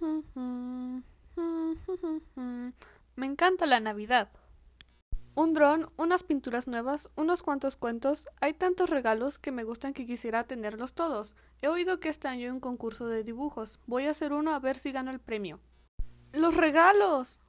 Me encanta la Navidad. Un dron, unas pinturas nuevas, unos cuantos cuentos, hay tantos regalos que me gustan que quisiera tenerlos todos. He oído que este año hay un concurso de dibujos. Voy a hacer uno a ver si gano el premio. ¡Los regalos!